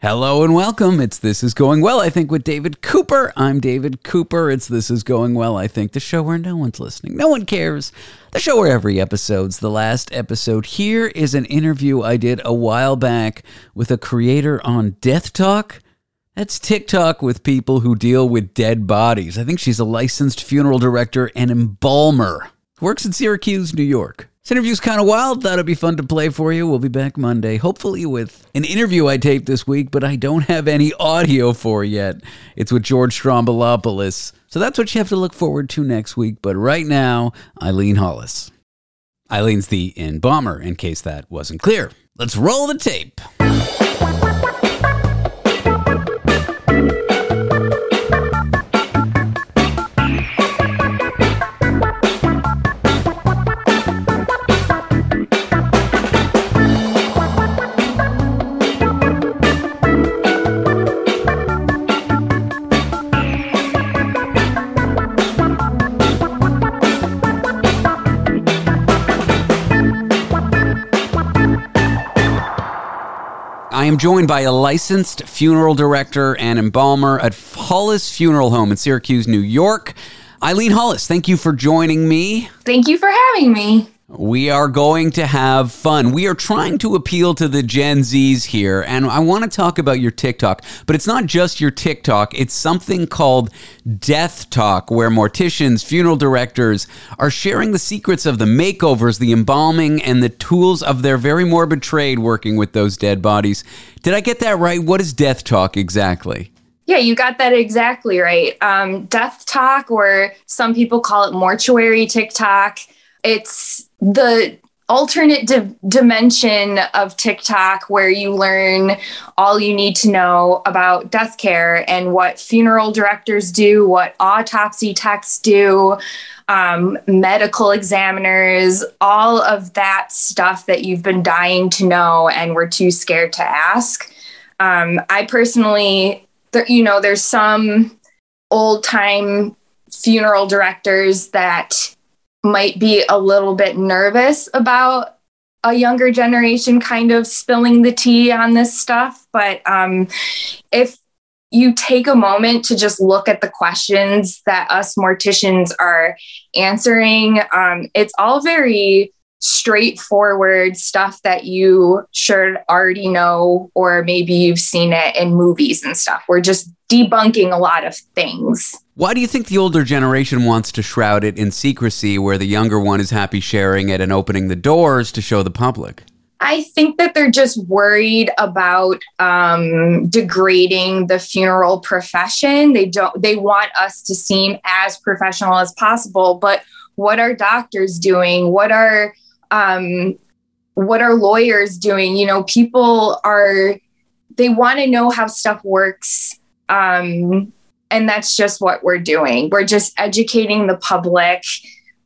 Hello and welcome. It's This Is Going Well, I think, with David Cooper. I'm David Cooper. It's This Is Going Well, I think, the show where no one's listening, no one cares, the show where every episode's the last episode. Here is an interview I did a while back with a creator on DeathTok. That's TikTok with people who deal with dead bodies. I think she's a licensed funeral director and embalmer. Works in Syracuse, New York. This interview's kind of wild. Thought it'd be fun to play for you. We'll be back Monday, hopefully with an interview I taped this week, but I don't have any audio for yet. It's with George Stroumboulopoulos. So that's what you have to look forward to next week. But right now, Eileen Hollis. Eileen's the embalmer, in case that wasn't clear. Let's roll the tape. Am joined by a licensed funeral director and embalmer at Hollis Funeral Home in Syracuse, New York. Eileen Hollis, thank you for joining me. Thank you for having me. We are going to have fun. We are trying to appeal to the Gen Zs here, and I want to talk about your TikTok, but it's not just your TikTok. It's something called DeathTok, where morticians, funeral directors are sharing the secrets of the makeovers, the embalming, and the tools of their very morbid trade working with those dead bodies. Did I get that right? What is DeathTok exactly? Yeah, you got that exactly right. Um, DeathTok, or some people call it mortuary TikTok. It's the alternate di- dimension of TikTok where you learn all you need to know about death care and what funeral directors do, what autopsy techs do, um, medical examiners, all of that stuff that you've been dying to know and were too scared to ask. Um, I personally, there, you know, there's some old time funeral directors that might be a little bit nervous about a younger generation kind of spilling the tea on this stuff. But um, if you take a moment to just look at the questions that us morticians are answering, um, it's all very straightforward stuff that you should already know, or maybe you've seen it in movies and stuff. We're just debunking a lot of things. Why do you think the older generation wants to shroud it in secrecy where the younger one is happy sharing it and opening the doors to show the public? I think that they're just worried about um, degrading the funeral profession. They don't. They want us to seem as professional as possible. But what are doctors doing? What are um, what are lawyers doing? You know, people are. They want to know how stuff works. Um, and that's just what we're doing. We're just educating the public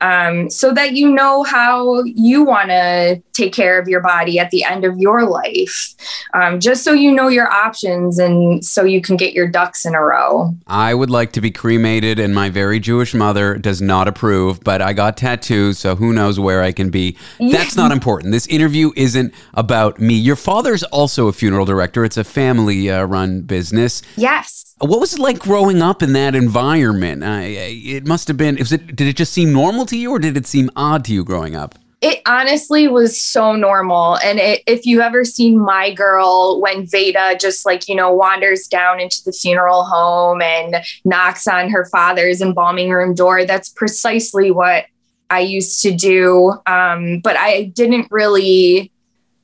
um, so that you know how you want to take care of your body at the end of your life, um, just so you know your options and so you can get your ducks in a row. I would like to be cremated, and my very Jewish mother does not approve, but I got tattoos, so who knows where I can be. That's not important. This interview isn't about me. Your father's also a funeral director, it's a family uh, run business. Yes. What was it like growing up in that environment? Uh, it must have been. Was it? Did it just seem normal to you, or did it seem odd to you growing up? It honestly was so normal. And it, if you ever seen My Girl, when Vada just like, you know, wanders down into the funeral home and knocks on her father's embalming room door, that's precisely what I used to do. Um, but I didn't really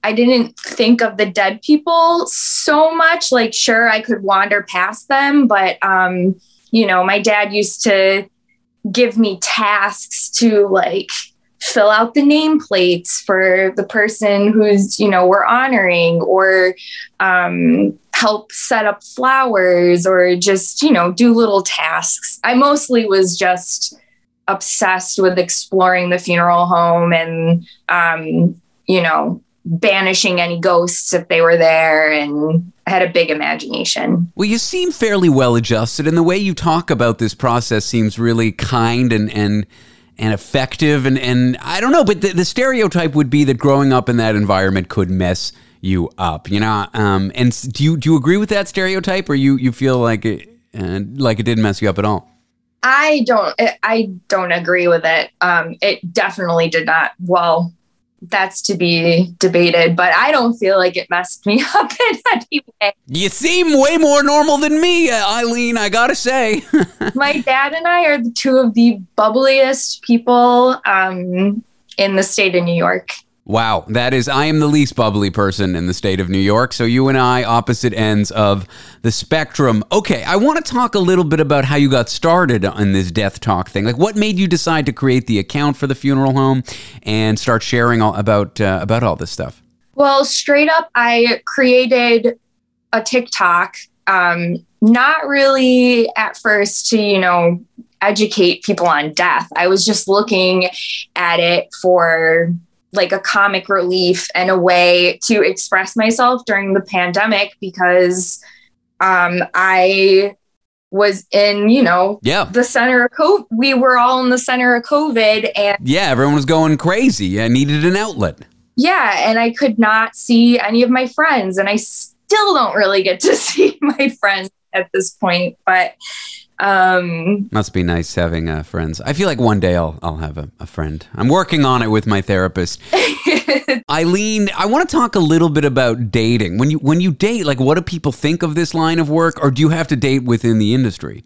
I didn't think of the dead people so much. Like, sure, I could wander past them, but, um, you know, my dad used to give me tasks to like fill out the nameplates for the person who's, you know, we're honoring or um, help set up flowers or just, you know, do little tasks. I mostly was just obsessed with exploring the funeral home and, um, you know, banishing any ghosts if they were there and I had a big imagination. Well, you seem fairly well adjusted and the way you talk about this process seems really kind and and and effective and and I don't know, but the, the stereotype would be that growing up in that environment could mess you up. You know, um, and do you do you agree with that stereotype, or you you feel like it uh, like it didn't mess you up at all? I don't. I don't agree with it. Um, it definitely did not. Well, that's to be debated, but I don't feel like it messed me up in any way. You seem way more normal than me, uh, Eileen, I gotta say. My dad and I are the two of the bubbliest people um, in the state of New York. Wow, that is, I am the least bubbly person in the state of New York. So you and I, opposite ends of the spectrum. Okay, I want to talk a little bit about how you got started on this DeathTok thing. Like, what made you decide to create the account for the funeral home and start sharing all, about uh, about all this stuff? Well, straight up, I created a TikTok. Um, not really at first to you know educate people on death. I was just looking at it for like a comic relief and a way to express myself during the pandemic because um, I was in, you know, yeah. the center of COVID. We were all in the center of COVID and yeah, everyone was going crazy. I needed an outlet. Yeah. And I could not see any of my friends and I still don't really get to see my friends at this point, but um, Must be nice having uh, friends. I feel like one day I'll I'll have a, a friend. I'm working on it with my therapist. Eileen, I want to talk a little bit about dating. When you when you date, like what do people think of this line of work, or do you have to date within the industry?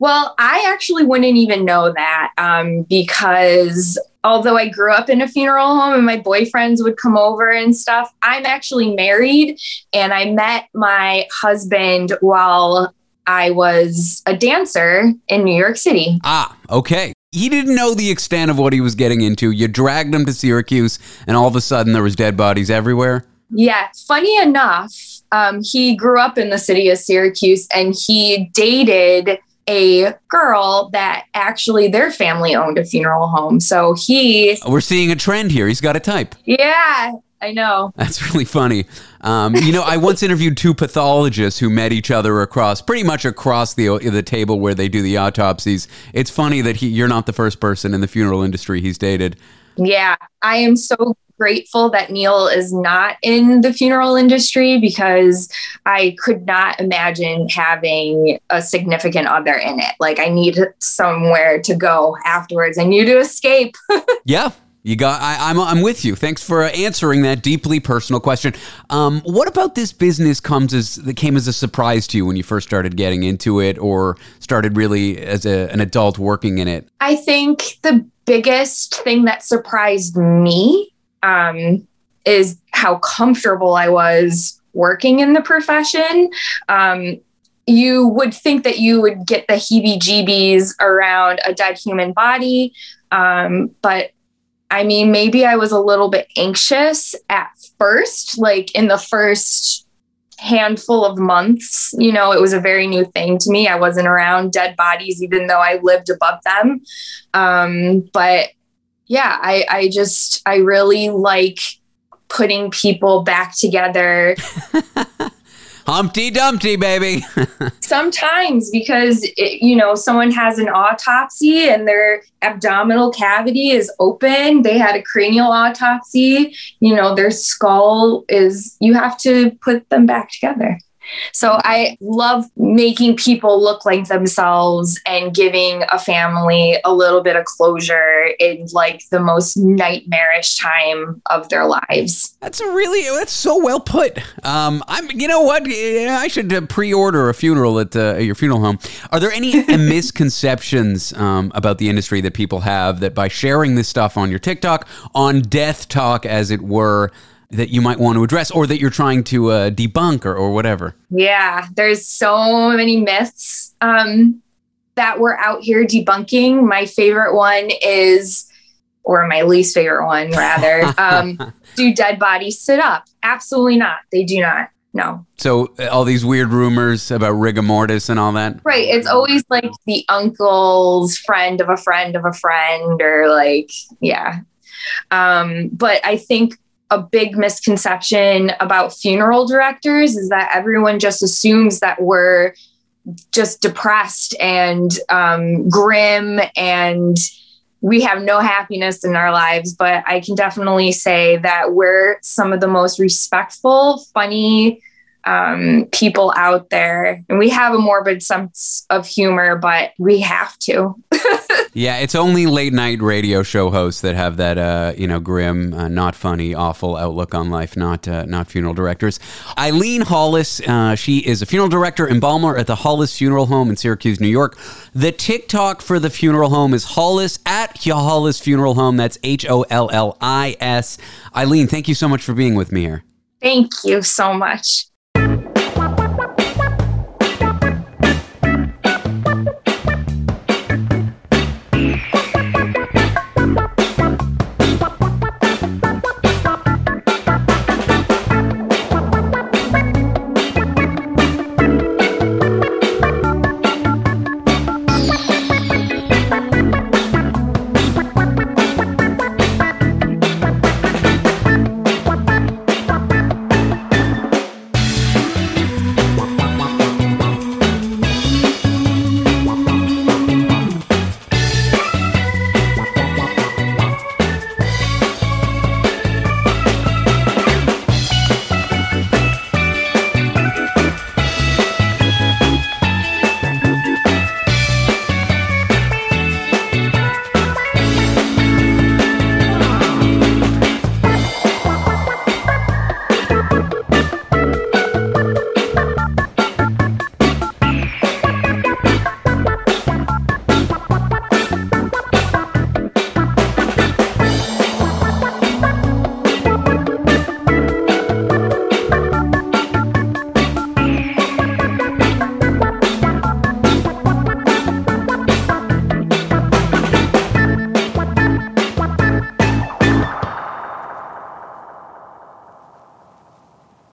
Well, I actually wouldn't even know that um, because although I grew up in a funeral home and my boyfriends would come over and stuff, I'm actually married and I met my husband while I was a dancer in New York City. Ah, okay. He didn't know the extent of what he was getting into. You dragged him to Syracuse, and all of a sudden there was dead bodies everywhere. Yeah, funny enough, um, he grew up in the city of Syracuse, and he dated a girl that actually their family owned a funeral home. So he. We're seeing a trend here. He's got a type. Yeah, I know. That's really funny. Um, you know, I once interviewed two pathologists who met each other across, pretty much across the the table where they do the autopsies. It's funny that he, you're not the first person in the funeral industry he's dated. Yeah, I am so grateful that Neil is not in the funeral industry because I could not imagine having a significant other in it. Like, I need somewhere to go afterwards. I need to escape. yeah, you got. I, am I'm, I'm with you. Thanks for answering that deeply personal question. Um, what about this business comes as that came as a surprise to you when you first started getting into it, or started really as a, an adult working in it? I think the biggest thing that surprised me um, is how comfortable I was working in the profession. Um, you would think that you would get the heebie jeebies around a dead human body. Um, but I mean, maybe I was a little bit anxious at first, like in the first handful of months. You know, it was a very new thing to me. I wasn't around dead bodies, even though I lived above them. Um, but yeah, I, I just, I really like putting people back together Humpty Dumpty, baby. Sometimes because, it, you know, someone has an autopsy and their abdominal cavity is open. They had a cranial autopsy. You know, their skull is, you have to put them back together. So I love making people look like themselves and giving a family a little bit of closure in like the most nightmarish time of their lives. That's really that's so well put. Um, I'm you know what I should uh, pre-order a funeral at, uh, your funeral home. Are there any misconceptions um, about the industry that people have that by sharing this stuff on your TikTok on DeathTok, as it were? That you might want to address or that you're trying to uh, debunk or, or whatever? Yeah, there's so many myths um, that we're out here debunking. My favorite one is, or my least favorite one, rather, um, do dead bodies sit up? Absolutely not. They do not. No. So uh, all these weird rumors about rigor mortis and all that. Right. It's always like the uncle's friend of a friend of a friend, or like, yeah. Um, but I think a big misconception about funeral directors is that everyone just assumes that we're just depressed and um, grim and we have no happiness in our lives, but I can definitely say that we're some of the most respectful, funny um, people out there. And we have a morbid sense of humor, but we have to. yeah, it's only late night radio show hosts that have that, uh, you know, grim, uh, not funny, awful outlook on life. Not, uh, not funeral directors. Eileen Hollis, uh, she is a funeral director embalmer at the Hollis Funeral Home in Syracuse, New York. The TikTok for the funeral home is Hollis at Hollis Funeral Home. That's H O L L I S. Eileen, thank you so much for being with me here. Thank you so much.